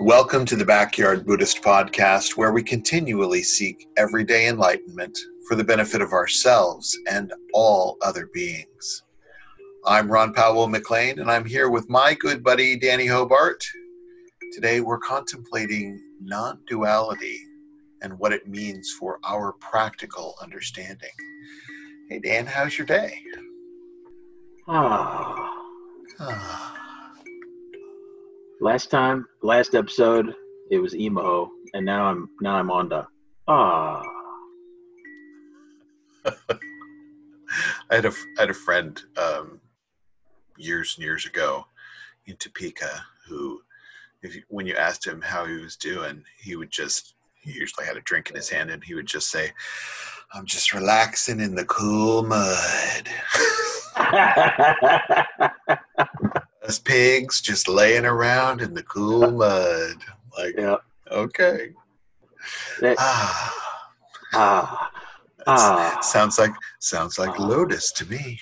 Welcome to the Backyard Buddhist Podcast, where we continually seek everyday enlightenment for the benefit of ourselves and all other beings. I'm Ronn Pawo McLane, and I'm here with my good buddy Danny Hobart. Today, we're contemplating non duality and what it means for our practical understanding. Hey, Dan, how's your day? Ah, Ah, last time, last episode, it was emo, and now I'm now I'm on to ah. I had a I had a friend um, years and years ago in Topeka who, if you, when you asked him how he was doing, he would just he usually had a drink in his hand and he would just say, "I'm just relaxing in the cool mud." Us pigs just laying around in the cool mud. Like, yeah. okay. That, Ah, ah. Ah. sounds like sounds like Ah. Lotus to me.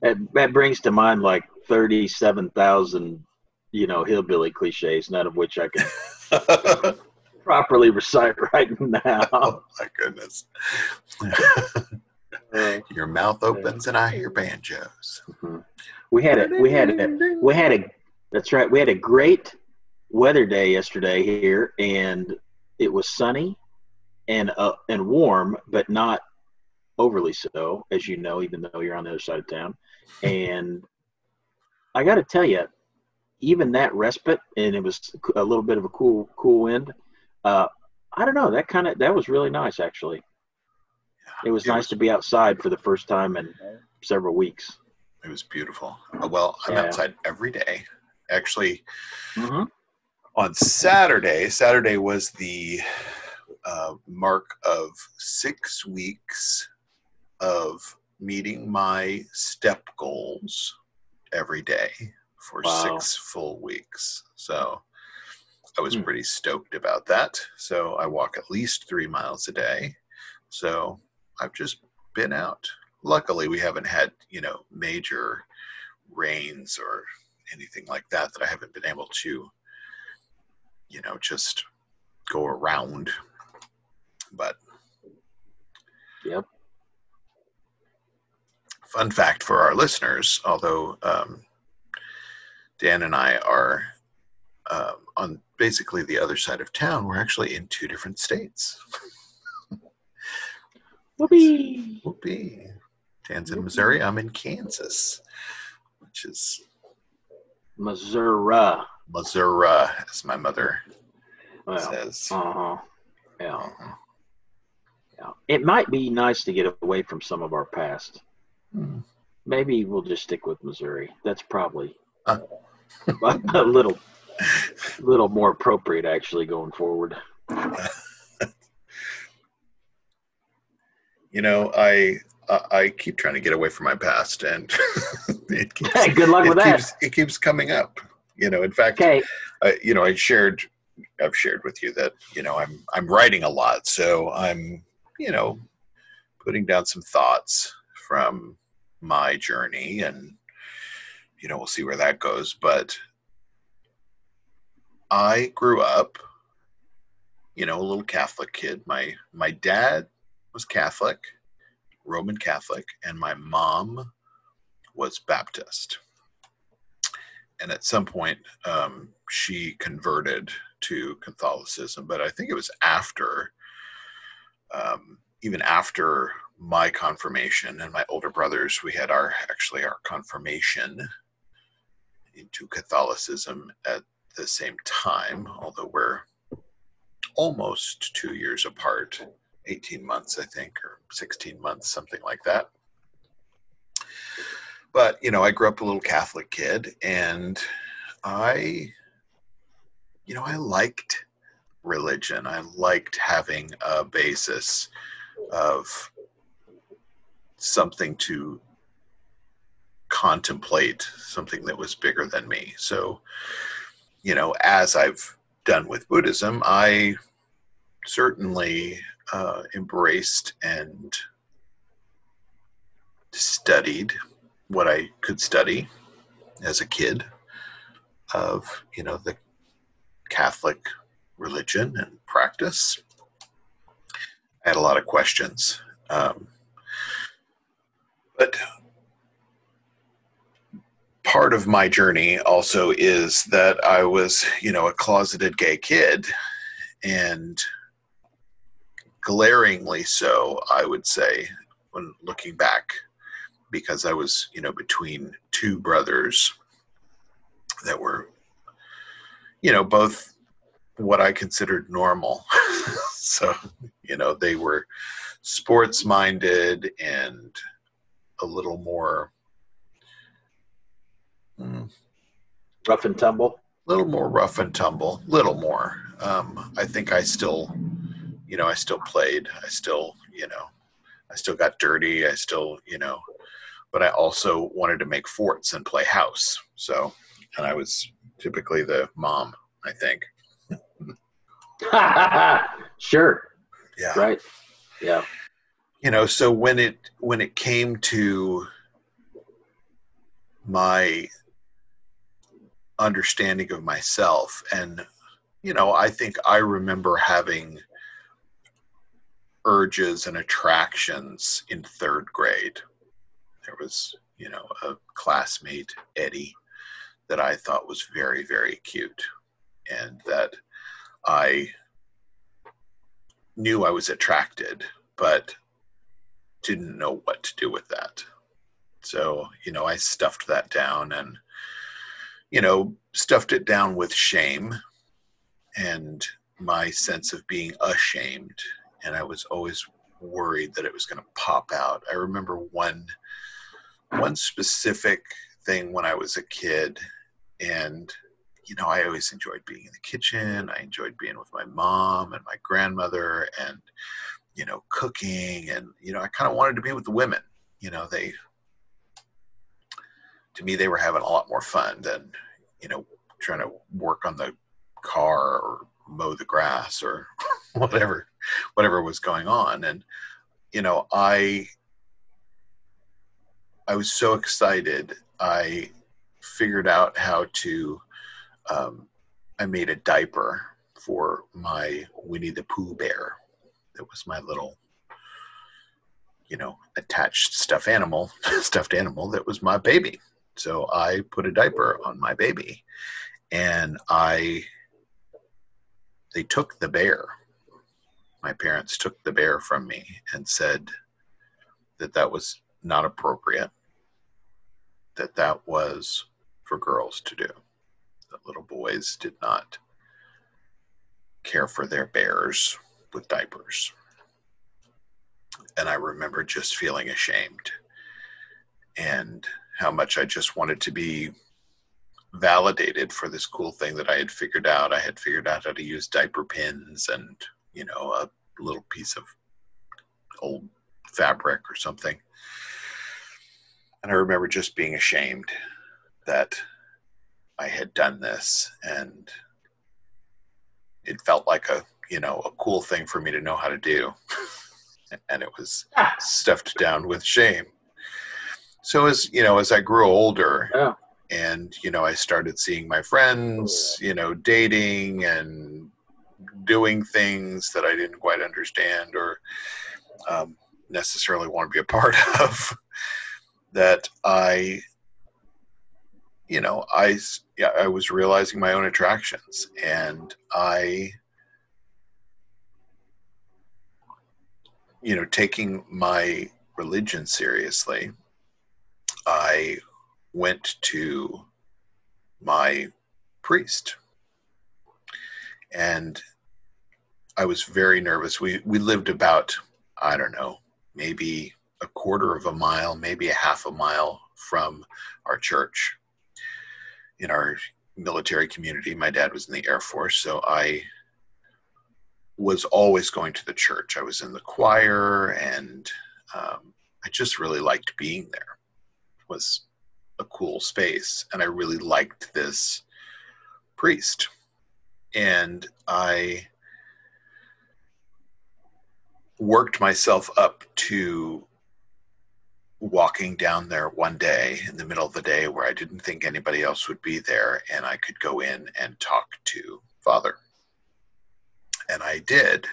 That, that brings to mind like thirty-seven thousand, you know, hillbilly cliches, none of which I can properly recite right now. oh my goodness. Uh, Your mouth opens and I hear banjos. mhm. we had a we had a we had a that's right we had a great weather day yesterday here and it was sunny and uh, and warm but not overly so as you know even though you're on the other side of town. And i got to tell you even that respite and it was a little bit of a cool cool wind uh i don't know that kind of that was really nice actually it was It nice was- to be outside for the first time in several weeks It was beautiful. Uh, Well, I'm Yeah. outside every day. Actually, mm-hmm. on Saturday, Saturday was the uh, mark of six weeks of meeting my step goals every day for Wow. six full weeks. So I was Hmm. pretty stoked about that. So I walk at least three miles a day. So I've just been out. Luckily, we haven't had, you know, major rains or anything like that that I haven't been able to, you know, just go around. But Yep. fun fact for our listeners, although um, Dan and I are um, on basically the other side of town, we're actually in two different states. Whoopee. Whoopee. Dan's in Missouri. I'm in Kansas, which is Missouri. Missouri, as my mother Well, says. uh-huh. Yeah. yeah. It might be nice to get away from some of our past. Hmm. Maybe we'll just stick with Missouri. That's probably Uh. a little little more appropriate actually going forward. You know, I I keep trying to get away from my past, and it keeps Hey, good luck it with that. keeps it keeps coming up. You know, in fact, Okay. I, you know, I shared, I've shared with you that you know I'm I'm writing a lot, so I'm you know putting down some thoughts from my journey, and you know we'll see where that goes. But I grew up, you know, a little Catholic kid. My my dad was Catholic, Roman Catholic, and my mom was Baptist and at some point um, she converted to Catholicism. But I think it was after, um, even after my confirmation and my older brothers, we had our actually our confirmation into Catholicism at the same time, although we're almost two years apart 18 months i think or 16 months something like that. But you know i grew up a little catholic kid and i you know i liked religion. I liked having a basis of something to contemplate something that was bigger than me. So you know as i've done with buddhism i certainly uh, embraced and studied what I could study as a kid of you know the Catholic religion and practice. I had a lot of questions. Um, but part of my journey also is that I was, you know, a closeted gay kid and glaringly so, I would say, when looking back, because I was, you know, between two brothers that were, you know, both what I considered normal. so, you know, they were sports minded and a little more mm, rough and tumble. A little more rough and tumble. Little more. Um, I think I still, you know, I still played. I still, you know, I still got dirty. I still, you know, but I also wanted to make forts and play house. So, and I was typically the mom, I think. sure. Yeah. Right. Yeah. You know, so when it when it came to my understanding of myself and you know, I think I remember having urges and attractions in 3rd grade. There was, you know, a classmate, Eddie, that I thought was very, very cute and that I knew I was attracted, but didn't know what to do with that. So, you know, I stuffed that down and, you know, stuffed it down with shame and my sense of being ashamed. And I was always worried that it was going to pop out. I remember one one specific thing when I was a kid and you know, I always enjoyed being in the kitchen. I enjoyed being with my mom and my grandmother and, you know, cooking. And, you know, I kind of wanted to be with the women. You know, they, to me, they were having a lot more fun than, you know, trying to work on the car or mow the grass or whatever, whatever was going on. And, you know, I, I was so excited. I figured out how to um, I made a diaper for my Winnie the Pooh bear. That was my little, you know, attached stuffed animal, stuffed animal that was my baby. So I put a diaper on my baby, and I. They took the bear. My parents took the bear from me and said that that was not appropriate. That that was for girls to do that little boys did not care for their bears with diapers. And I remember just feeling ashamed and how much I just wanted to be validated for this cool thing that I had figured out. I had figured out how to use diaper pins and, you know, a little piece of old fabric or something. And I remember just being ashamed that I had done this and it felt like a you know a cool thing for me to know how to do and it was ah. stuffed down with shame so as you know as i grew older yeah. and you know i started seeing my friends you know dating and doing things that i didn't quite understand or um, necessarily want to be a part of that i you know, I yeah, I was realizing my own attractions, and I, you know, taking my religion seriously, I went to my priest, and I was very nervous. We we lived about I don't know, maybe a quarter of a mile, maybe a half a mile from our church in our military community. My dad was in the Air Force, so I was always going to the church. I was in the choir, and um, I just really liked being there. It was a cool space, and I really liked this priest. And I worked myself up to walking down there one day in the middle of the day where I didn't think anybody else would be there, and I could go in and talk to father. And I did.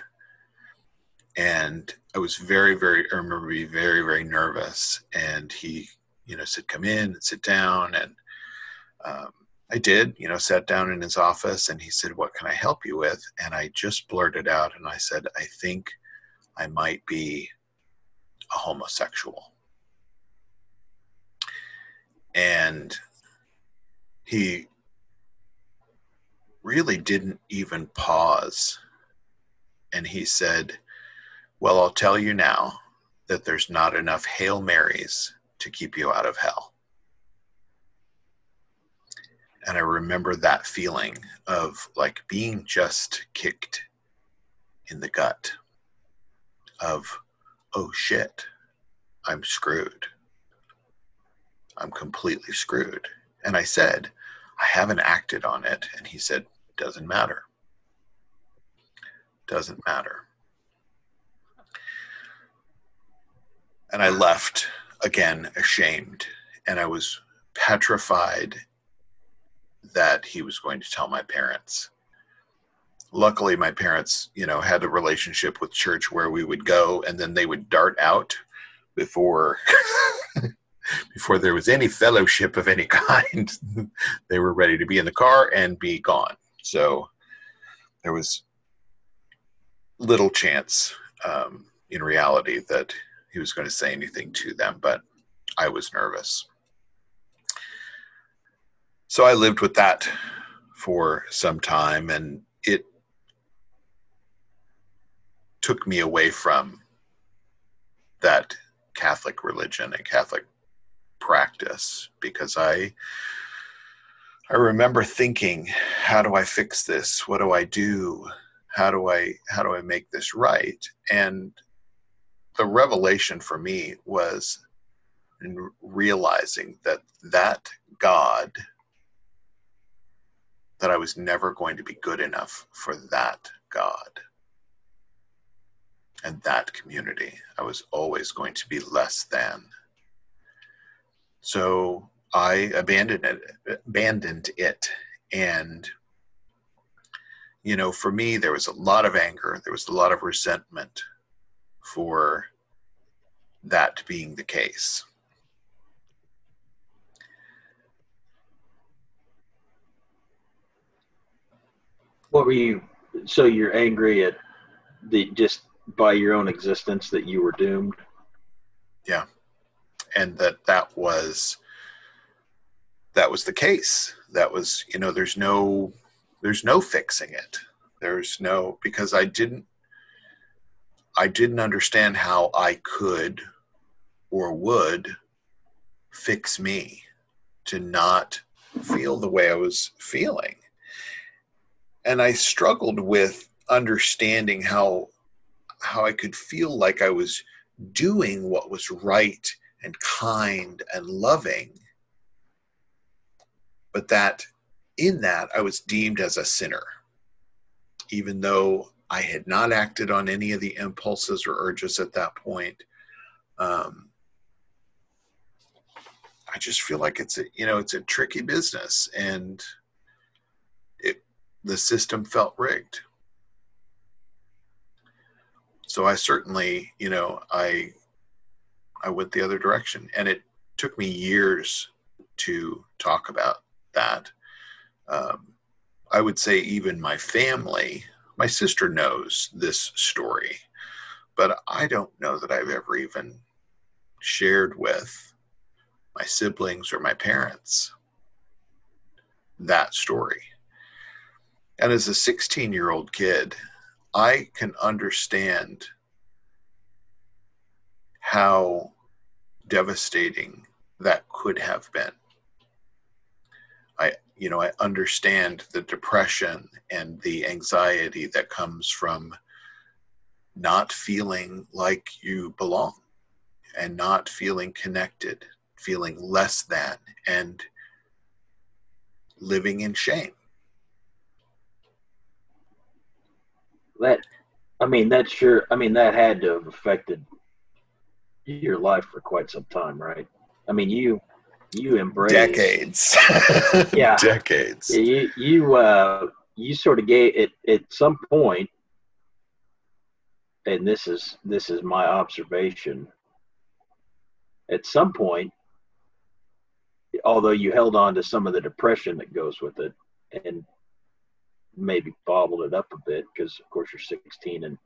And I was very, very, I remember being very, very nervous. And he, you know, said, come in and sit down. And um, I did, you know, sat down in his office and he said, What can I help you with? And I just blurted out and I said, I think I might be a homosexual. And he really didn't even pause. And he said, Well, I'll tell you now that there's not enough Hail Marys to keep you out of hell. And I remember that feeling of like being just kicked in the gut of, oh shit, I'm screwed. I'm completely screwed. And I said, I haven't acted on it. And he said, doesn't matter. Doesn't matter. And I left again ashamed. And I was petrified that he was going to tell my parents. Luckily, my parents, you know, had a relationship with church where we would go and then they would dart out before before there was any fellowship of any kind. they were ready to be in the car and be gone. So there was little chance um, in reality that he was going to say anything to them, but I was nervous. So I lived with that for some time, and it took me away from that Catholic religion and Catholic practice because I I remember thinking, how do I fix this? What do I do? How do I how do I make this right? And the revelation for me was in realizing that that God that I was never going to be good enough for that God and that community. I was always going to be less than. So I abandoned it, abandoned it. And, you know, for me, there was a lot of anger, there was a lot of resentment for that being the case. What were you? So you're angry at the just by your own existence that you were doomed. Yeah, and that that was that was the case. That was you know there's no there's no fixing it. There's no because I didn't I didn't understand how I could or would fix me to not feel the way I was feeling and I struggled with understanding how how I could feel like I was doing what was right and kind and loving, but that in that I was deemed as a sinner, even though I had not acted on any of the impulses or urges at that point. Um, I just feel like it's a you know it's a tricky business and it the system felt rigged. So I certainly, you know, I I went the other direction, and it took me years to talk about that. Um, I would say even my family, my sister knows this story, but I don't know that I've ever even shared with my siblings or my parents that story. And as a 16 year old kid, I can understand how devastating that could have been. I, you know, I understand the depression and the anxiety that comes from not feeling like you belong and not feeling connected, feeling less than, and living in shame. That I mean that sure I mean that had to have affected your life for quite some time, right? I mean you you embrace decades. yeah. Decades. You you uh you sort of gave it at some point, and this is this is my observation. At some point, although you held on to some of the depression that goes with it, and maybe bobbled it up a bit because, of course, you're 16 and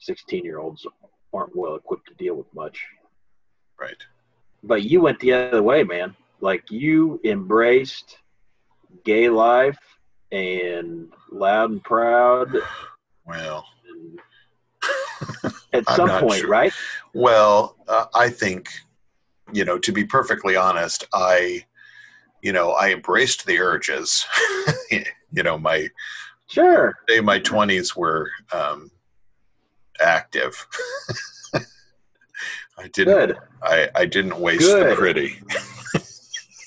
16 year olds aren't well equipped to deal with much. Right. But you went the other way, man. Like you embraced gay life and loud and proud. Well, at some point, sure. right? Well, uh, I think, you know, to be perfectly honest, I, you know, I embraced the urges. you know, my sure, say my twenties were um, active. I didn't. Good. I, I didn't waste Good. the pretty.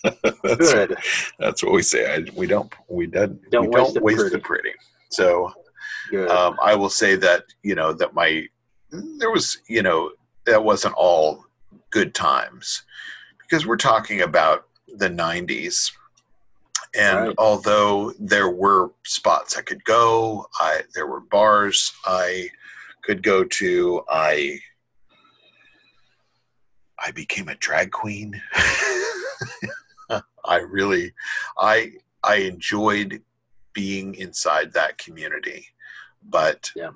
that's, Good. That's what we say. I, we don't. We don't. Don't we waste, don't the, waste pretty. the pretty. So, um, I will say that you know that my there was you know that wasn't all good times because we're talking about the 90s and right. although there were spots i could go i there were bars i could go to i i became a drag queen i really i i enjoyed being inside that community but yeah.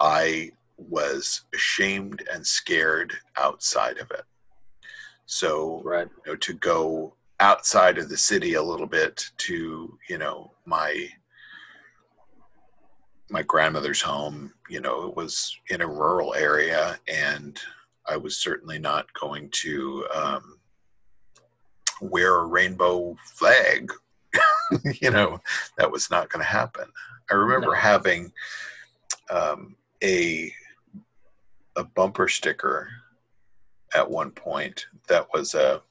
i was ashamed and scared outside of it so right. you know to go outside of the city a little bit to you know my my grandmother's home. You know it was in a rural area and i was certainly not going to um, wear a rainbow flag. You know that was not going to happen. I remember no. having um, a a bumper sticker at one point that was a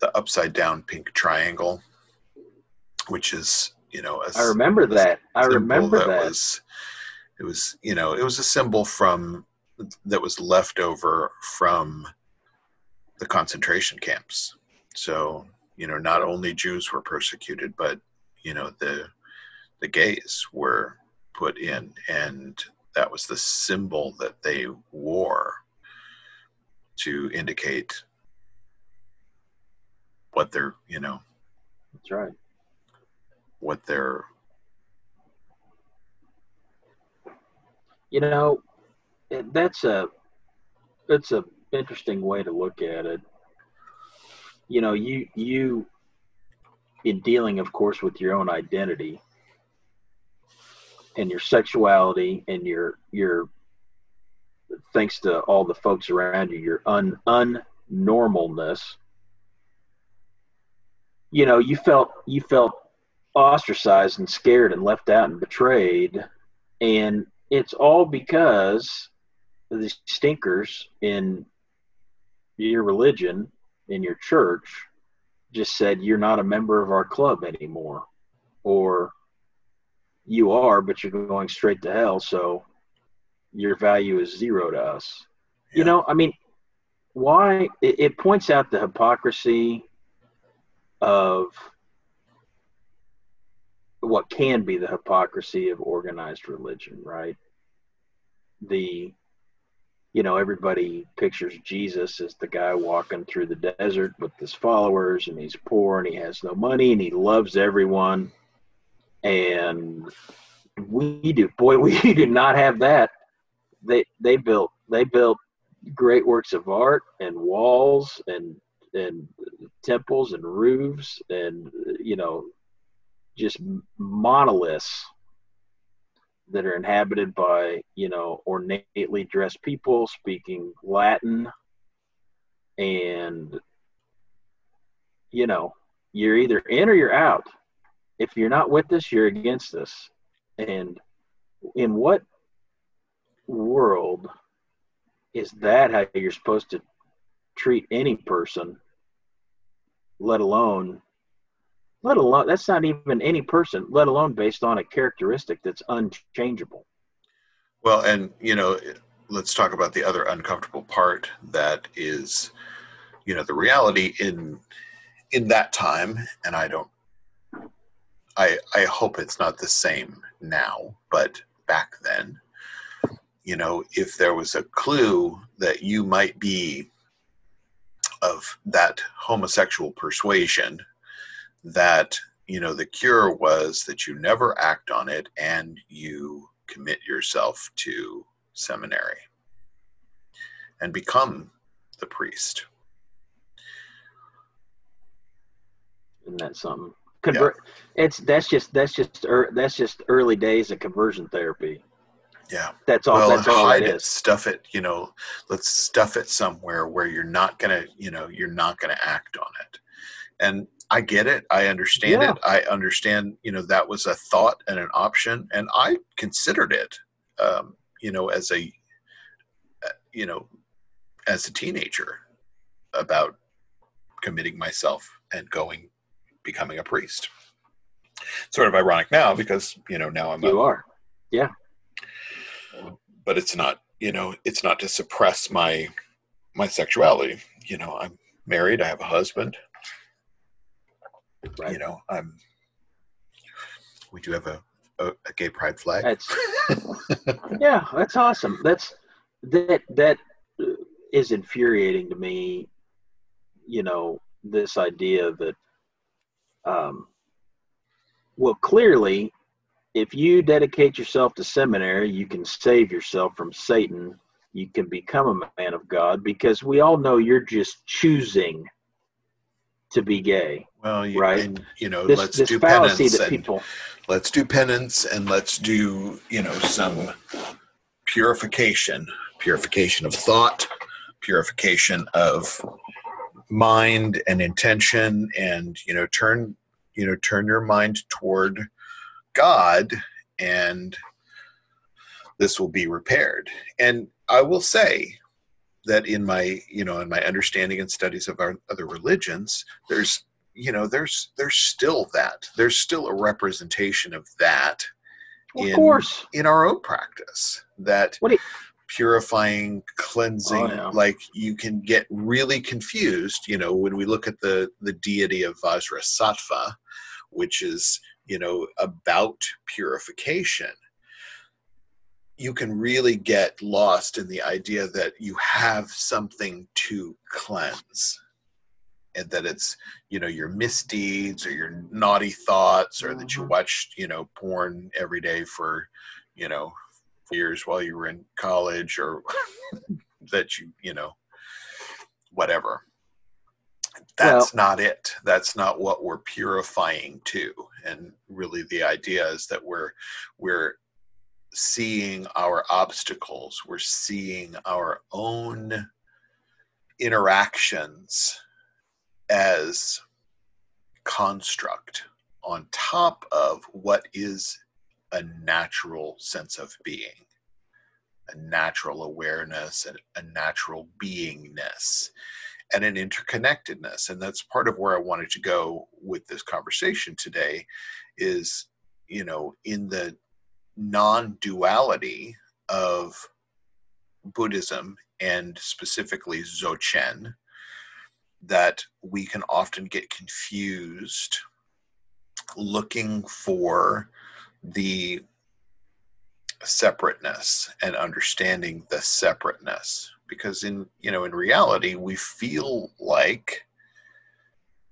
the upside down pink triangle, which is you know I remember that. I remember that, that was it was you know it was a symbol from that was left over from the concentration camps. So you know not only Jews were persecuted, but you know the the gays were put in, and that was the symbol that they wore to indicate what they're you know that's right. what they're you know that's a that's a interesting way to look at it. You know you you in dealing of course with your own identity and your sexuality and your your thanks to all the folks around you your un unnormalness you know you felt you felt ostracized and scared and left out and betrayed and it's all because the stinkers in your religion in your church just said you're not a member of our club anymore or you are but you're going straight to hell so your value is zero to us yeah. you know i mean why it, it points out the hypocrisy of what can be the hypocrisy of organized religion, right? The, you know, everybody pictures Jesus as the guy walking through the desert with his followers, and he's poor and he has no money and he loves everyone. And we do, boy, we do not have that. They they built they built great works of art and walls and and temples and roofs and you know just monoliths that are inhabited by you know ornately dressed people speaking latin. And you know you're either in or you're out. If you're not with us you're against us. And in what world is that how you're supposed to treat any person, let alone let alone that's not even any person, let alone based on a characteristic that's unchangeable. Well, and you know, let's talk about the other uncomfortable part that is, you know, the reality in in that time, and I don't I I hope it's not the same now, but back then, you know, if there was a clue that you might be of that homosexual persuasion, that you know the cure was that you never act on it and you commit yourself to seminary and become the priest. Isn't that something? Convert. Yeah. It's that's just that's just er, that's just early days of conversion therapy. Yeah, that's all. Well, that's all hide it is. stuff it. You know, let's stuff it somewhere where you're not gonna, you know, you're not gonna act on it. And I get it. I understand Yeah. it. I understand. You know, that was a thought and an option, and I considered it. Um, you know, as a, uh, you know, as a teenager, about committing myself and going, becoming a priest. Sort of ironic now because you know now I'm a You are. But it's not you know it's not to suppress my my sexuality you know i'm married i have a husband Right. you know i'm we do have a a, a gay pride flag That's yeah. That's awesome. That's that that uh, infuriating to me. You know this idea that, um, well, clearly, if you dedicate yourself to seminary, you can save yourself from Satan. You can become a man of God because we all know you're just choosing to be gay. well you, Right. and, you know This let's this do penance and people let's do penance and let's do you know some purification purification of thought purification of mind and intention and you know turn you know turn your mind toward god and this will be repaired. And i will say that in my you know in my understanding and studies of our other religions there's you know there's there's still that. There's still a representation of that of in course. in our own practice that What you- purifying cleansing Oh, yeah. like you can get really confused you know when we look at the the deity of vajrasattva which is you know about purification you can really get lost in the idea that you have something to cleanse and that it's you know your misdeeds or your naughty thoughts or that you Mhm. watched you know porn every day for you know years while you were in college or that you you know whatever. That's not it. That's not what we're purifying to and really the idea is that we're we're seeing our obstacles. We're seeing our own interactions as construct on top of what is a natural sense of being a natural awareness and a natural beingness and an interconnectedness and that's part of where i wanted to go with this conversation today is you know in the non-duality of buddhism and specifically dzogchen that we can often get confused looking for the separateness and understanding the separateness because in you know in reality we feel like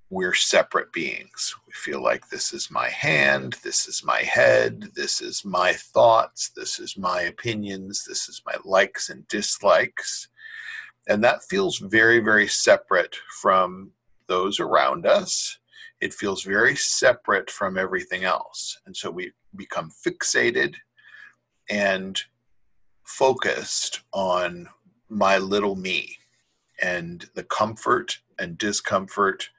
we're separate beings. We feel like this is my hand this is my head this is my thoughts this is my opinions this is my likes and dislikes. And that feels very very separate from those around us. It feels very separate from everything else. And so we become fixated and focused on my little me and the comfort and discomfort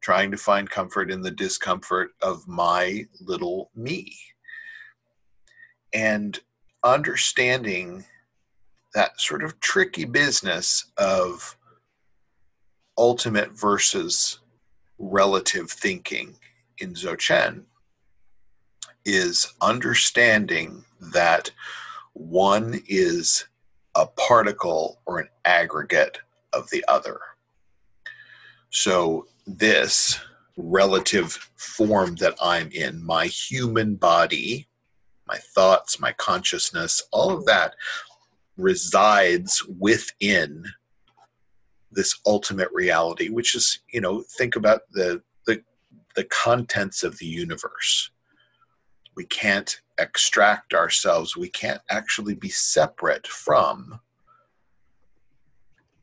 trying to find comfort in the discomfort of my little me. And understanding that sort of tricky business of ultimate versus relative thinking in Dzogchen is understanding that one is a particle or an aggregate of the other. So this relative form that I'm in, my human body, my thoughts, my consciousness, all of that resides within this ultimate reality, which is, you know, think about the the the contents of the universe. We can't extract ourselves. We can't actually be separate from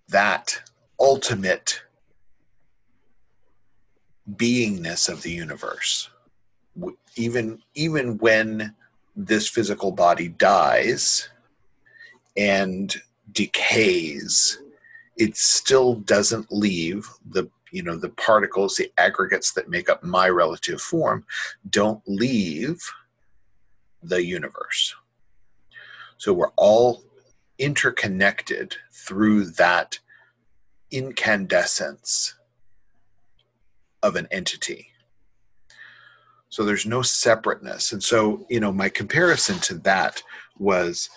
that ultimate beingness of the universe. Even even when this physical body dies and decays, it still doesn't leave the you know the particles, the aggregates that make up my relative form, don't leave the universe. So we're all interconnected through that incandescence of an entity. So there's no separateness. And so, you know, my comparison to that was,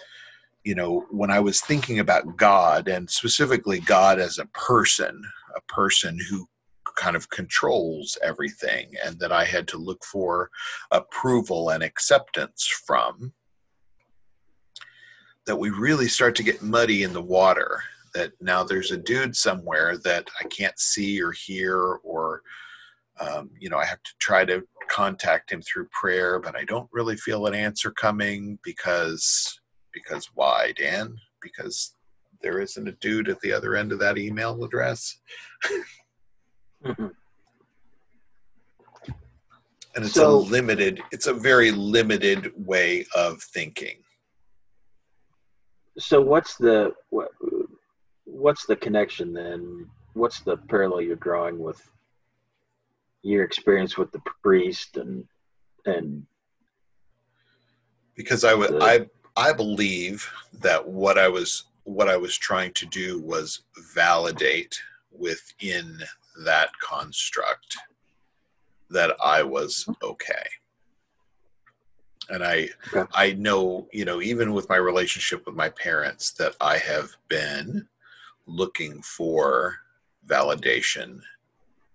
you know, when I was thinking about God and specifically God as a person, a person who kind of controls everything and that I had to look for approval and acceptance from, that we really start to get muddy in the water. That now there's a dude somewhere that I can't see or hear or um, you know, I have to try to contact him through prayer, but I don't really feel an answer coming because because why, Dan? Because there isn't a dude at the other end of that email address. mm-hmm. And it's so, a limited, it's a very limited way of thinking. So what's the what, what's the connection then? What's the parallel you're drawing with your experience with the priest and and because I would I I believe that what I was what I was trying to do was validate within that construct that I was okay. And I okay. I know, you know, even with my relationship with my parents that I have been looking for validation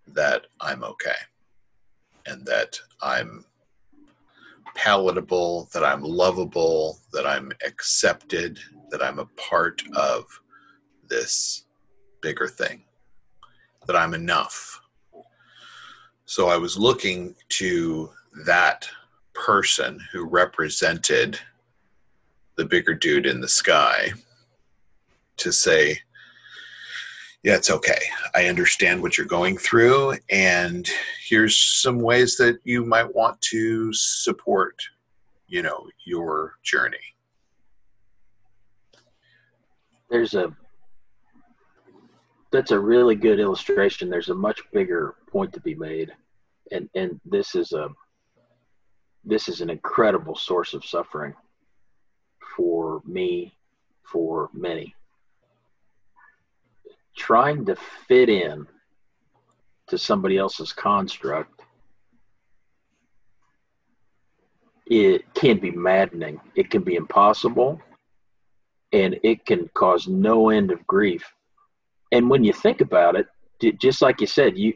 that I'm okay and that I'm palatable, that I'm lovable, that I'm accepted, that I'm a part of this bigger thing, that I'm enough. So I was looking to that person who represented the bigger dude in the sky to say, yeah, it's okay. I understand what you're going through, and here's some ways that you might want to support, you know, your journey. There's a that's a really good illustration. There's a much bigger point to be made, and and this is a this is an incredible source of suffering for me, for many. Trying to fit in to somebody else's construct it can be maddening. It can be impossible and it can cause no end of grief and when you think about it just like you said you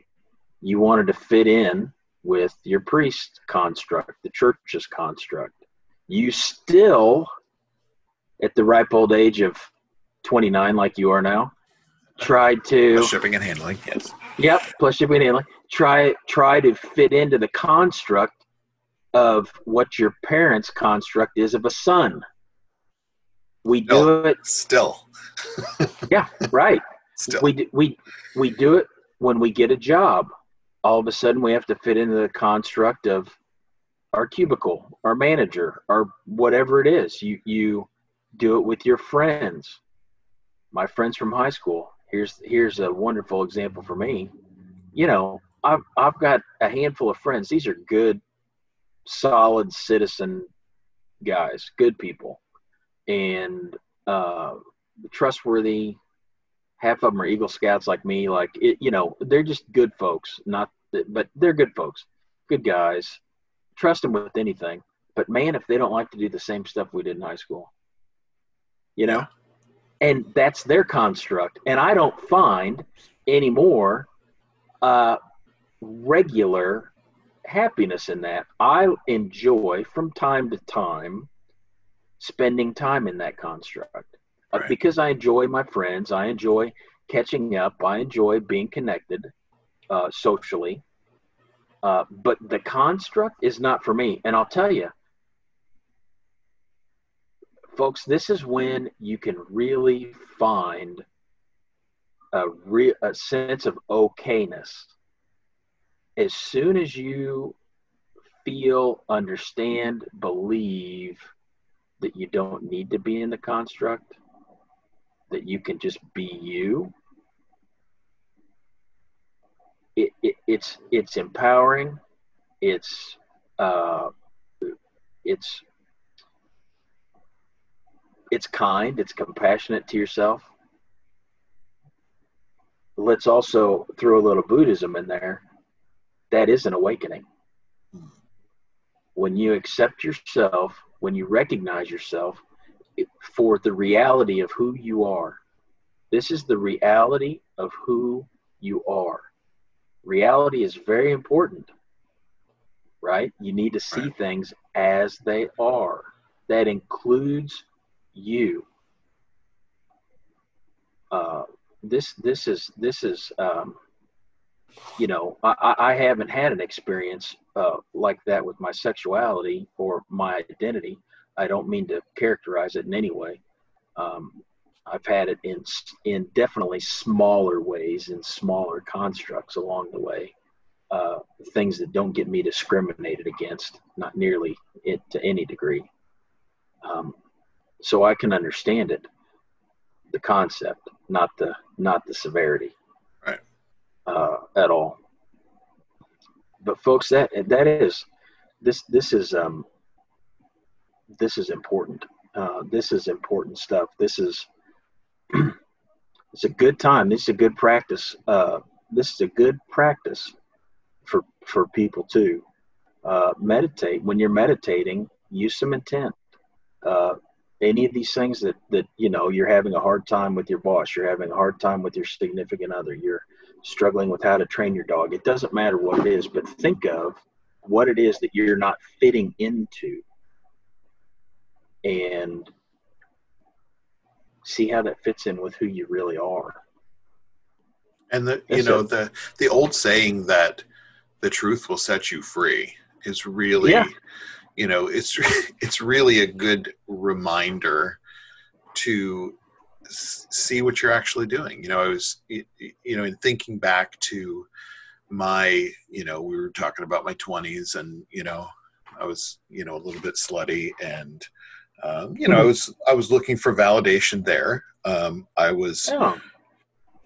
you wanted to fit in with your priest construct the church's construct you still at the ripe old age of 29 like you are now tried to plus shipping and handling. Yes. Yep, plus shipping and handling. Try try to fit into the construct of what your parents' construct is of a son. We do it still. yeah, right. Still. We we we do it when we get a job. All of a sudden, we have to fit into the construct of our cubicle, our manager, or whatever it is. You you do it with your friends. My friends from high school here's here's a wonderful example for me. You know, I've I've got a handful of friends. These are good, solid citizen guys, good people, and uh, trustworthy. Half of them are Eagle Scouts like me. Like it, you know, they're just good folks. Not, but they're good folks, good guys. Trust them with anything. But man, if they don't like to do the same stuff we did in high school, you know, and that's their construct. And I don't find anymore uh, regular happiness in that. I enjoy from time to time spending time in that construct right. because I enjoy my friends. I enjoy catching up. I enjoy being connected uh, socially. Uh, but the construct is not for me. And I'll tell you, folks, this is when you can really find a, re- a sense of okayness. As soon as you feel, understand, believe that you don't need to be in the construct, that you can just be you, it, it, it's it's empowering. It's uh, it's it's kind. It's compassionate to yourself. Let's also throw a little Buddhism in there. That is an awakening. When you accept yourself, when you recognize yourself for the reality of who you are, this is the reality of who you are reality is very important, right? You need to see right. things as they are. That includes you. Uh, this this is this is um, you know I, I haven't had an experience uh, like that with my sexuality or my identity. I don't mean to characterize it in any way. Um, I've had it in in definitely smaller ways, in smaller constructs along the way. Uh, things that don't get me discriminated against, not nearly it to any degree. Um, so I can understand it, the concept, not the not the severity, right? Uh, at all. But folks, that that is this this is um, this is important. Uh, this is important stuff. This is it's a good time. This is a good practice. Uh, this is a good practice for for people too. Uh, meditate when you're meditating. Use some intent. Uh, any of these things that that you know you're having a hard time with your boss, you're having a hard time with your significant other, you're struggling with how to train your dog. It doesn't matter what it is, but think of what it is that you're not fitting into, and see how that fits in with who you really are. And the you know the the old saying that the truth will set you free is really yeah. you know it's it's really a good reminder to see what you're actually doing. You know, I was you know in thinking back to my you know we were talking about my 20s and you know I was you know a little bit slutty and um, you know, I was I was looking for validation there. Um, I was, oh.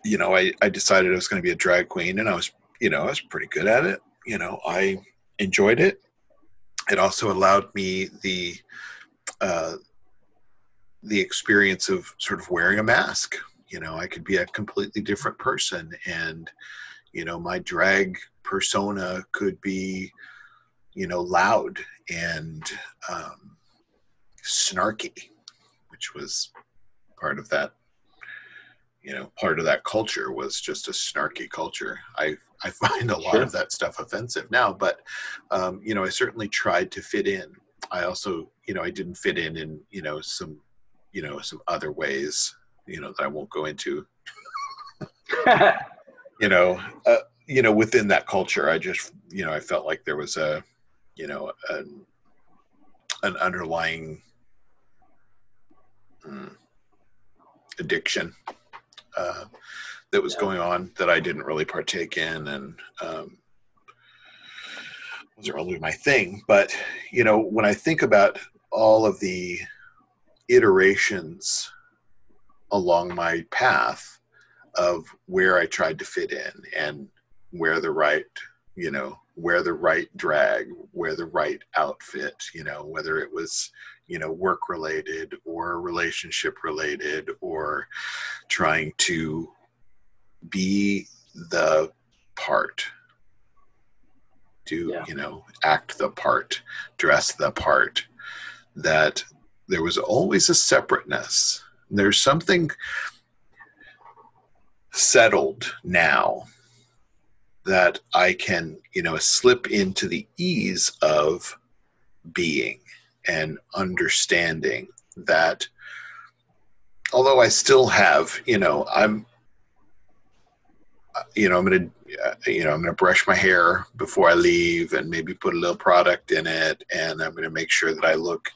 you know, I, I decided I was going to be a drag queen, and I was, you know, I was pretty good at it. You know, I enjoyed it. It also allowed me the uh, the experience of sort of wearing a mask. You know, I could be a completely different person, and you know, my drag persona could be, you know, loud and um, snarky, which was part of that. You know, part of that culture was just a snarky culture. I I find a lot sure. of that stuff offensive now, but um, you know, I certainly tried to fit in. I also, you know, I didn't fit in in you know some, you know, some other ways, you know, that I won't go into. you know, uh, you know, within that culture, I just, you know, I felt like there was a, you know, an, an underlying Mm. addiction uh, that was yeah. going on that I didn't really partake in, and um, wasn't really my thing. But you know, when I think about all of the iterations along my path of where I tried to fit in and where the right, you know, where the right drag, where the right outfit, you know, whether it was you know work related or relationship related or trying to be the part. Do yeah. you know act the part dress the part. That there was always a separateness. There's something settled now that I can, you know, slip into the ease of being and understanding that although I still have, you know, I'm, you know, I'm going to, uh, you know, I'm going to brush my hair before I leave and maybe put a little product in it. And I'm going to make sure that I look,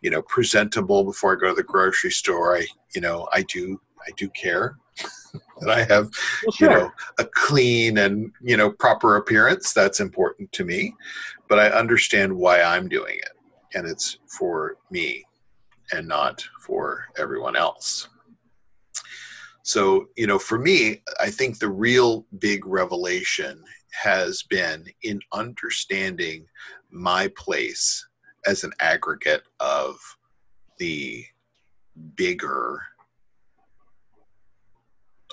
you know, presentable before I go to the grocery store. I, you know, I do, I do care that I have, well, sure. you know, a clean and, you know, proper appearance. That's important to me. But I understand why I'm doing it. And it's for me and not for everyone else. So, you know, for me, I think the real big revelation has been in understanding my place as an aggregate of the bigger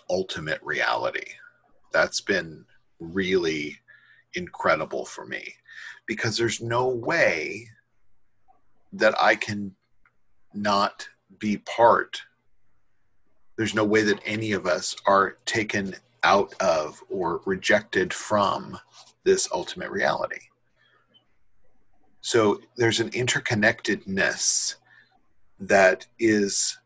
ultimate reality. That's been really incredible for me because there's no way that I can not be part. There's no way that any of us are taken out of or rejected from this ultimate reality. So there's an interconnectedness that is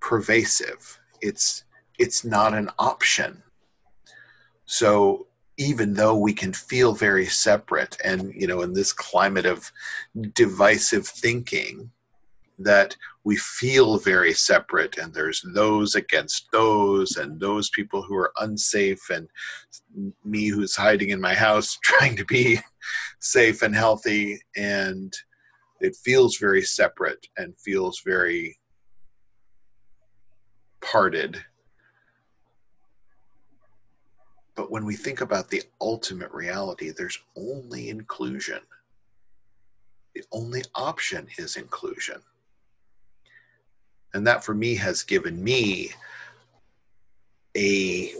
pervasive. It's it's not an option. So even though we can feel very separate and you know in this climate of divisive thinking that we feel very separate and there's those against those and those people who are unsafe and me who's hiding in my house trying to be safe and healthy. And it feels very separate and feels very parted but when we think about the ultimate reality there's only inclusion. The only option is inclusion. And that for me has given me a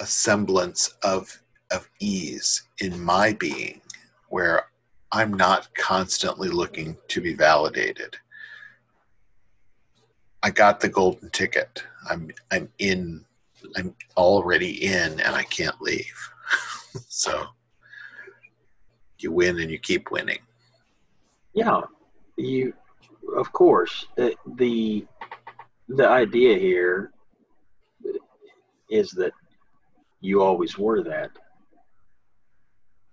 a semblance of of ease in my being where i'm not constantly looking to be validated. I got the golden ticket. I'm i'm in i'm already in and i can't leave so you win and you keep winning yeah you of course, the the idea here is that you always were that.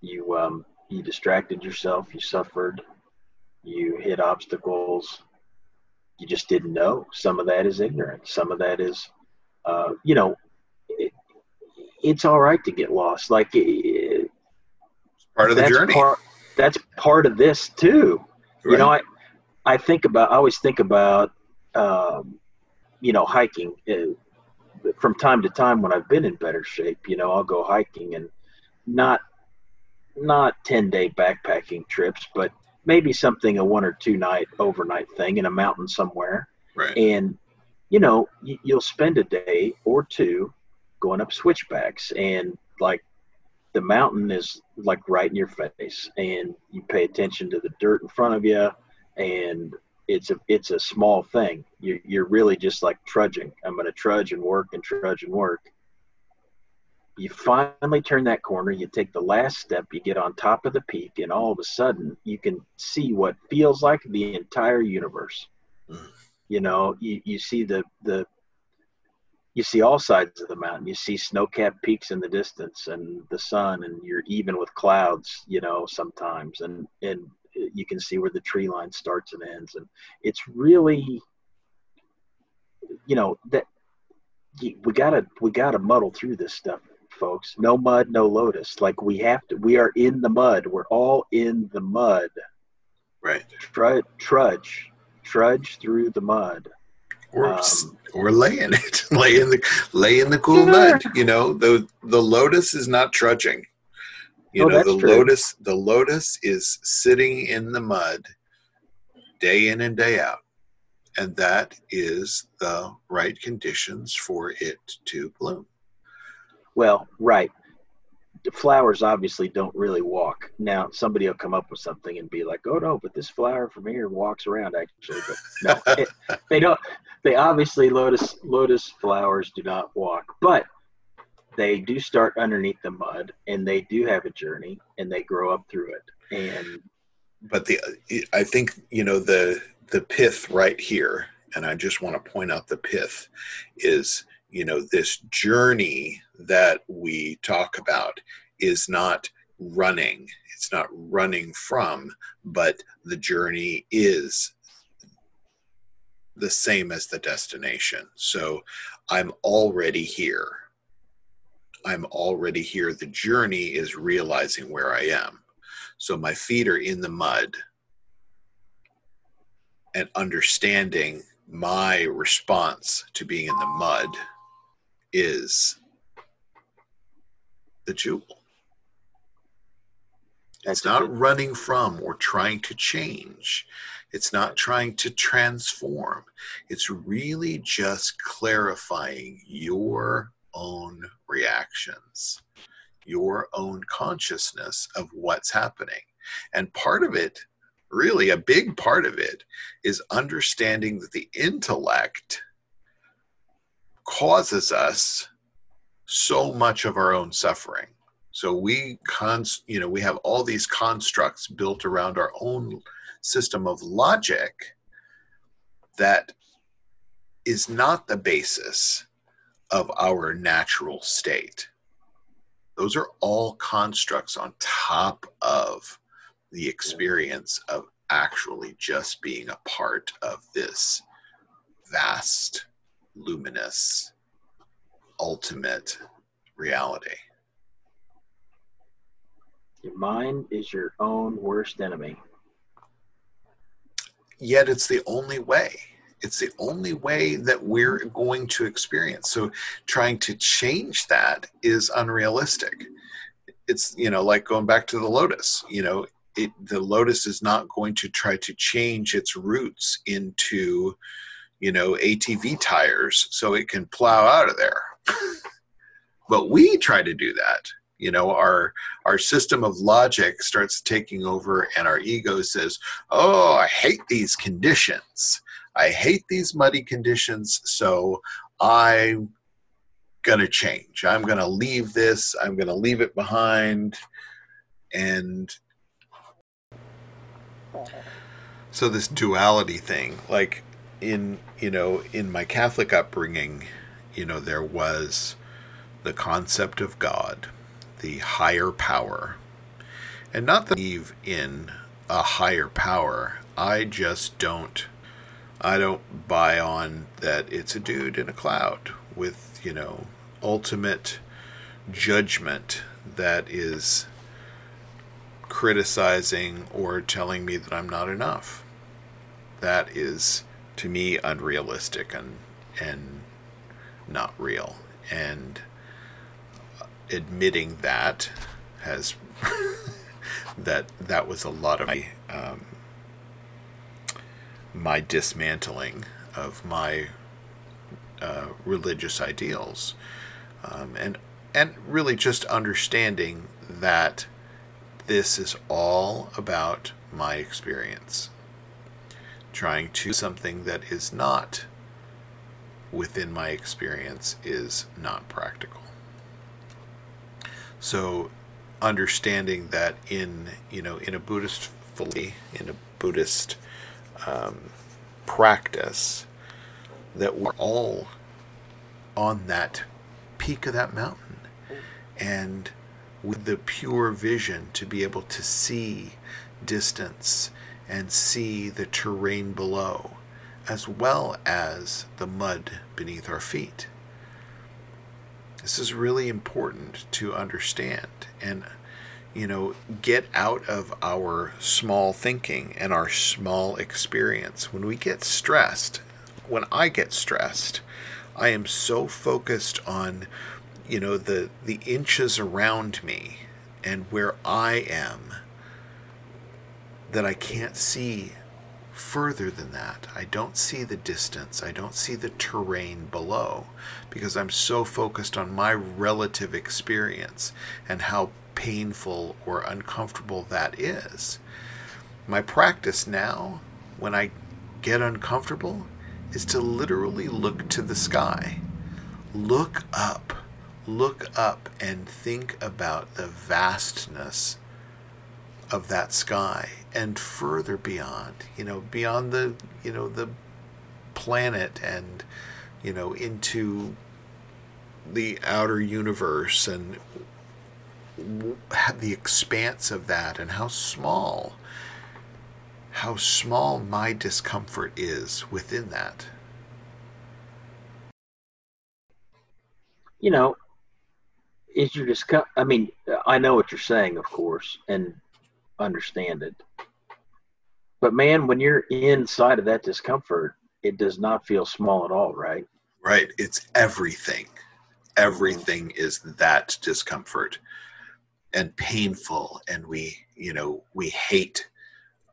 You um, you distracted yourself. You suffered. You hit obstacles. You just didn't know. Some of that is ignorance. Some of that is, uh, you know, it, it's all right to get lost. Like it, part of the journey. Part, that's part of this too. Right. You know, I I think about, I always think about, um, you know, hiking. Uh, from time to time, when I've been in better shape, you know, I'll go hiking and not not ten day backpacking trips, but maybe something a one or two night overnight thing in a mountain somewhere. Right. And you know, you'll spend a day or two going up switchbacks, and like the mountain is like right in your face, and you pay attention to the dirt in front of you and it's a it's a small thing. You you're really just like trudging. I'm going to trudge and work and trudge and work. You finally turn that corner. You take the last step. You get on top of the peak, and all of a sudden, you can see what feels like the entire universe. Mm. You know, you, you see the the you see all sides of the mountain. You see snow-capped peaks in the distance, and the sun, and you're even with clouds. You know, sometimes, and and you can see where the tree line starts and ends. And it's really you know that we gotta we gotta muddle through this stuff folks. No mud no lotus. Like we have to we are in the mud. We're all in the mud. Right. Trudge trudge trudge through the mud or um, or lay in it lay in the lay in the cool mud you know the the lotus is not trudging you oh, know, the true. lotus the lotus is sitting in the mud day in and day out. And that is the right conditions for it to bloom. Well, right. The flowers obviously don't really walk. Now, somebody will come up with something and be like, "Oh no, but this flower from here walks around actually." But no, it, they don't. They obviously lotus lotus flowers do not walk. But they do start underneath the mud and they do have a journey and they grow up through it and but the i think you know the the pith right here and i just want to point out the pith is you know this journey that we talk about is not running. It's not running from but the journey is the same as the destination. So i'm already here. I'm already here. The journey is realizing where i am. So my feet are in the mud and understanding my response to being in the mud is the jewel. It's not running from or trying to change. It's not trying to transform. It's really just clarifying your own reactions, your own consciousness of what's happening. And part of it, really a big part of it, is understanding that the intellect causes us so much of our own suffering. So we cons, you know, we have all these constructs built around our own system of logic that is not the basis of our natural state. Those are all constructs on top of the experience of actually just being a part of this vast luminous, ultimate reality. Your mind is your own worst enemy. Yet it's the only way. It's the only way that we're going to experience. So trying to change that is unrealistic. It's, you know, like going back to the lotus, you know, it, the lotus is not going to try to change its roots into you know, ATV tires so it can plow out of there. but we try to do that. You know, our our system of logic starts taking over and our ego says, "Oh, I hate these conditions. I hate these muddy conditions, so I'm going to change. I'm going to leave this. I'm going to leave it behind." And so this duality thing, like in you know in my Catholic upbringing, you know there was the concept of God, the higher power, and not that believe in a higher power. I just don't. I don't buy on that it's a dude in a cloud with you know ultimate judgment that is criticizing or telling me that I'm not enough. That is to me unrealistic and and not real. And admitting that has that that was a lot of my um, my dismantling of my uh, religious ideals. Um, and and really just understanding that this is all about my experience trying to something that is not within my experience is not practical. So understanding that in you know in a Buddhist fully in a Buddhist um, practice that we're all on that peak of that mountain and with the pure vision to be able to see distance and see the terrain below, as well as the mud beneath our feet. This is really important to understand and, you know, get out of our small thinking and our small experience. When we get stressed, when I get stressed, I am so focused on, you know, the, the inches around me and where I am that I can't see further than that. I don't see the distance. I don't see the terrain below because I'm so focused on my relative experience and how painful or uncomfortable that is. My practice now, when I get uncomfortable, is to literally look to the sky. Look up. look up and think about the vastness of that sky and further beyond, you know, beyond the, you know, the planet and, you know, into the outer universe and the expanse of that and how small how small my discomfort is within that. You know is your discomfort i mean i know what you're saying of course and understand it. But man when you're inside of that discomfort it does not feel small at all right? Right. It's everything. Everything is that discomfort and painful. And we you know we hate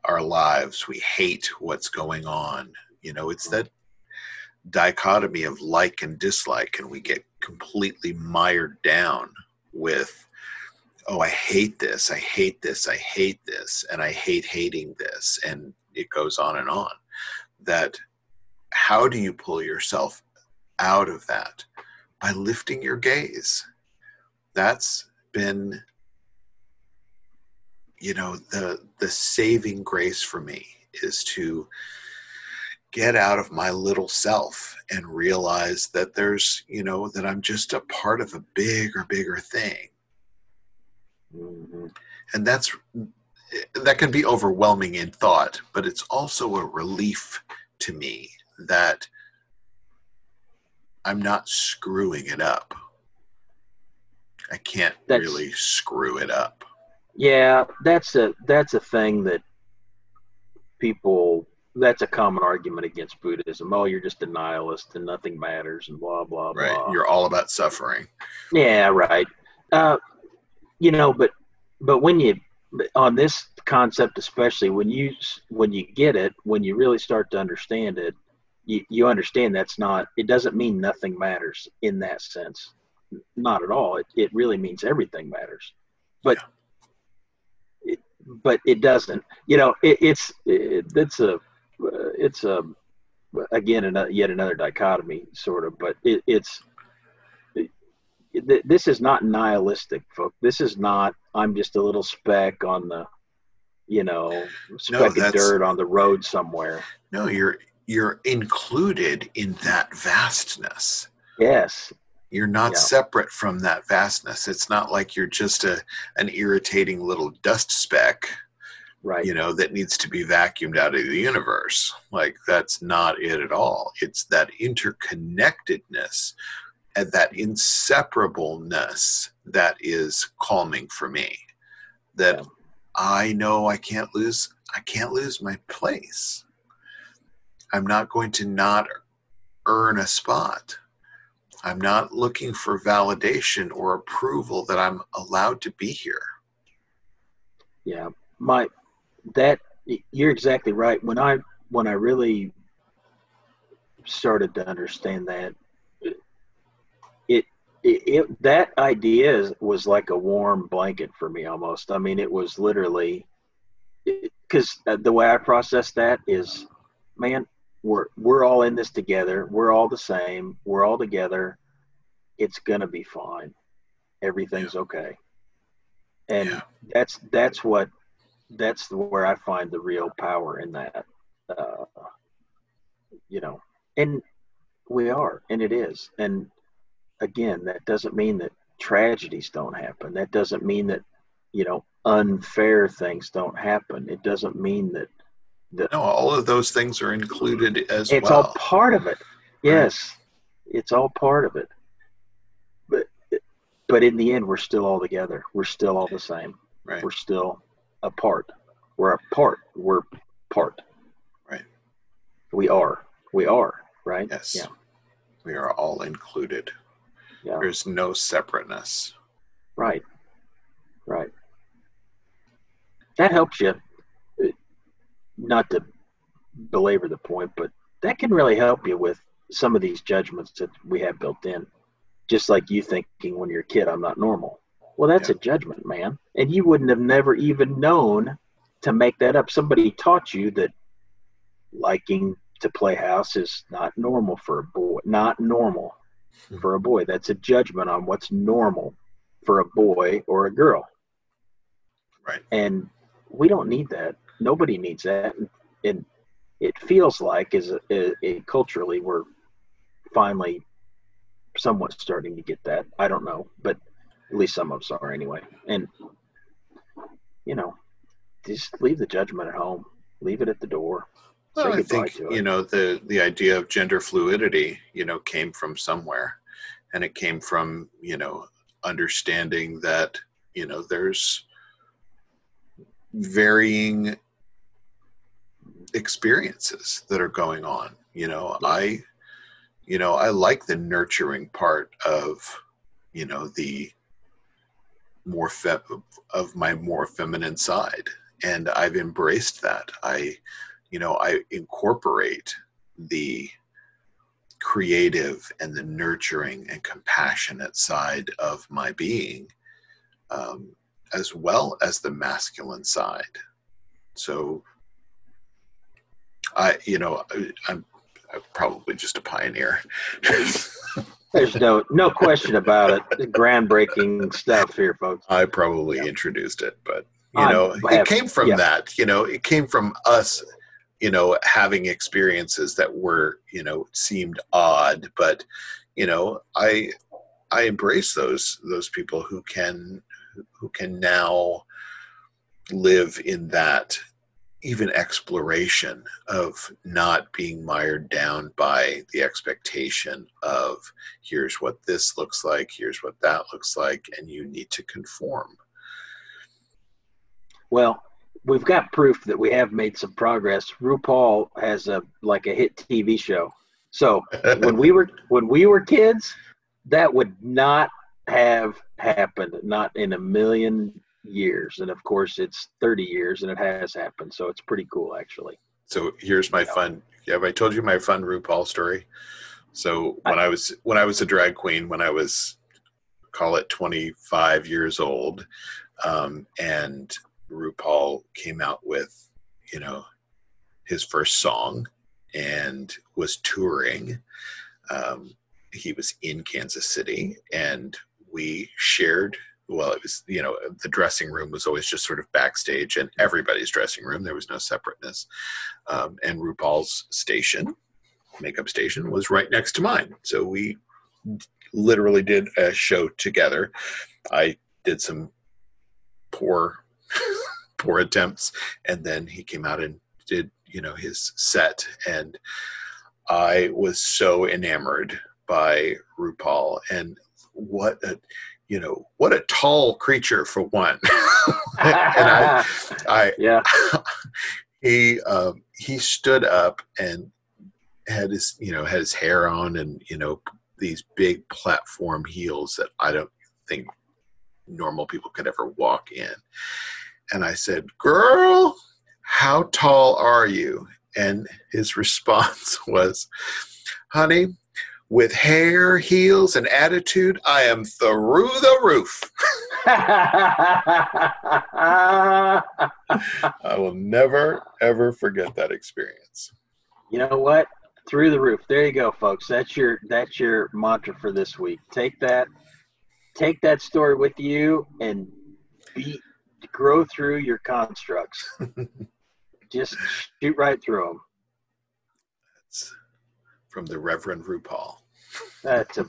our lives. We hate what's going on. You know it's that dichotomy of like and dislike. And we get completely mired down with oh i hate this i hate this i hate this and i hate hating this and it goes on and on. That how do you pull yourself out of that? By lifting your gaze. That's been you know the the saving grace for me is to get out of my little self and realize that there's you know that i'm just a part of a bigger bigger thing mm-hmm. and that's that can be overwhelming in thought but it's also a relief to me that i'm not screwing it up i can't that's, really screw it up yeah, that's a that's a thing that people that's a common argument against Buddhism. Oh, you're just a nihilist and nothing matters and blah blah right. blah. You're all about suffering. Yeah, right. Uh, you know, but but when you on this concept, especially when you when you get it, when you really start to understand it, you, you understand that's not. It doesn't mean nothing matters in that sense. Not at all. It it really means everything matters. But yeah but it doesn't. You know, it, it's it, it's a it's a again another, yet another dichotomy sort of, but it, it's it, this is not nihilistic, folks. This is not I'm just a little speck on the you know speck no, of dirt on the road somewhere. No, you're you're included in that vastness. Yes, you're not yeah. separate from that vastness. It's not like you're just a an irritating little dust speck, right? You know that needs to be vacuumed out of the universe. Like that's not it at all. It's that interconnectedness that inseparableness that is calming for me. That yeah. I know I can't lose. I can't lose my place. I'm not going to not earn a spot I'm not looking for validation or approval that I'm allowed to be here. Yeah, my that you're exactly right. When I when I really started to understand that, it, it that idea was like a warm blanket for me almost. I mean, it was literally because the way I process that is, man, we're we're all in this together. We're all the same. We're all together. It's gonna be fine. Everything's yeah. okay. And yeah. that's that's what that's where I find the real power in that. Uh, you know, and we are, and it is. And again, that doesn't mean that tragedies don't happen. That doesn't mean that you know unfair things don't happen. It doesn't mean that no, all of those things are included as it's well. all part of it. Yes, right. it's all part of it. But but in the end, we're still all together. We're still all the same. Right. We're still a part. We're a part. We're part. Right. We are. We are. Right. Yes. Yeah. We are all included. Yeah. There's no separateness. Right. Right. That helps you not to belabor the point, but that can really help you with some of these judgments that we have built in. Just like you thinking when you're a kid, I'm not normal. Well, that's yeah. a judgment, man. And you wouldn't have never even known to make that up. Somebody taught you that liking to play house is not normal for a boy. Not normal. For a boy. That's a judgment on what's normal for a boy or a girl. Right. And we don't need that. Nobody needs that. And it feels like, as a, a, a culturally, we're finally somewhat starting to get that. I don't know, but at least some of us are anyway. And you know, just leave the judgment at home. Leave it at the door. Well, I think you know the the idea of gender fluidity, you know, came from somewhere, and it came from you know understanding that you know there's varying experiences that are going on. You know, I you know i like the nurturing part of you know the more fe- of my more feminine side. And i've embraced that. I you know i incorporate the creative and the nurturing and compassionate side of my being um, as well as the masculine side so i you know I, i'm probably just a pioneer. There's no no question about it. The groundbreaking stuff here, folks. I probably yeah. introduced it, but you know, it came from yeah. that. You know, it came from us. You know, having experiences that were you know seemed odd, but you know, I I embrace those those people who can who can now live in that even exploration of not being mired down by the expectation of here's what this looks like, here's what that looks like, and you need to conform. Well, we've got proof that we have made some progress. RuPaul has a like a hit TV show. So when we were when we were kids, that would not have happened, not in a million years. And of course, it's 30 years and it has happened. So it's pretty cool, actually. So here's my fun. Have I told you my fun RuPaul story? So when I, I was when I was a drag queen, when I was call it 25 years old, um, and RuPaul came out with, you know, his first song and was touring. Um, he was in Kansas City, and we shared well it was you know the dressing room was always just sort of backstage and everybody's dressing room. There was no separateness. Um, and rupaul's station makeup station was right next to mine. So we literally did a show together. I did some poor poor attempts and then he came out and did you know his set and i was so enamored by rupaul and what a you know, what a tall creature for one. and I, I, yeah, he, um, he stood up and had his, you know, had his hair on and, you know, these big platform heels that I don't think normal people could ever walk in. And I said, girl, how tall are you? And his response was, honey, with hair, heels, and attitude, I am through the roof. I will never, ever forget that experience. You know what? Through the roof. There you go, folks. That's your that's your mantra for this week. Take that, take that story with you, and be grow through your constructs. Just shoot right through them. That's from the Reverend RuPaul. That's a,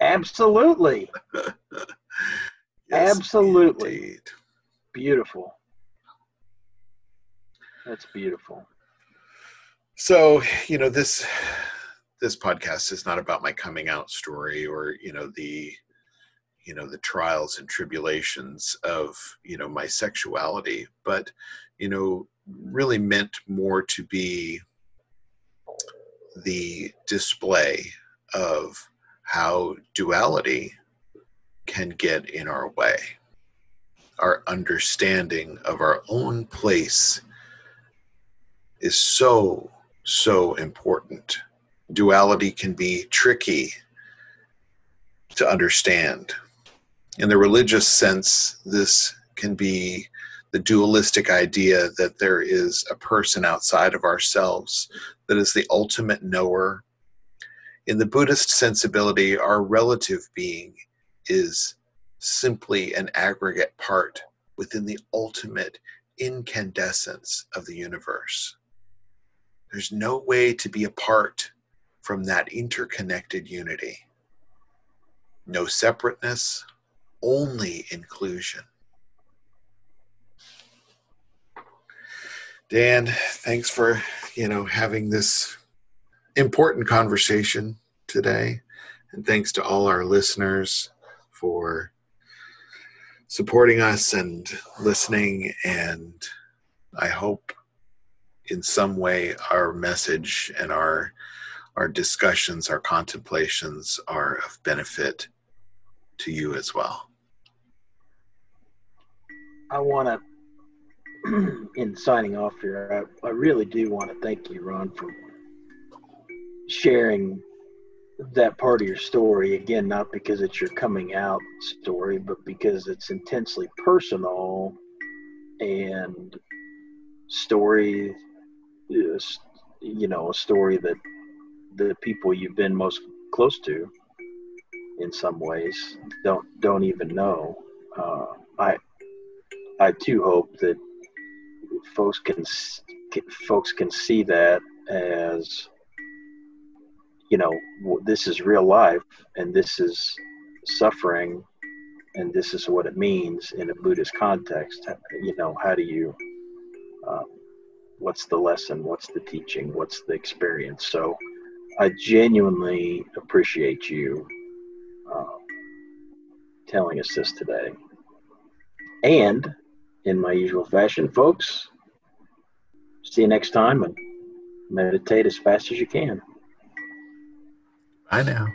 absolutely, yes, absolutely indeed. beautiful. That's beautiful. So you know this this podcast is not about my coming out story or you know the you know the trials and tribulations of you know my sexuality but you know really meant more to be the display of how duality can get in our way. Our understanding of our own place is so, so important. Duality can be tricky to understand. In the religious sense, this can be the dualistic idea that there is a person outside of ourselves that is the ultimate knower In the Buddhist sensibility, our relative being is simply an aggregate part within the ultimate incandescence of the universe. There's no way to be apart from that interconnected unity. No separateness, only inclusion. Dan, thanks for, you know, having this important conversation today. And thanks to all our listeners for supporting us and listening. And I hope in some way our message and our our discussions, our contemplations are of benefit to you as well. I want to, in signing off here, I, I really do want to thank you, Ronn, for sharing that part of your story. Again not because it's your coming out story but because it's intensely personal and story you know a story that the people you've been most close to in some ways don't don't even know. Uh, i i too hope that folks can folks can see that as you know this is real life and this is suffering and this is what it means in a buddhist context. You know how do you um, what's the lesson? What's the teaching? What's the experience? So i genuinely appreciate you uh, telling us this today. And in my usual fashion folks see you next time and meditate as fast as you can Bye know.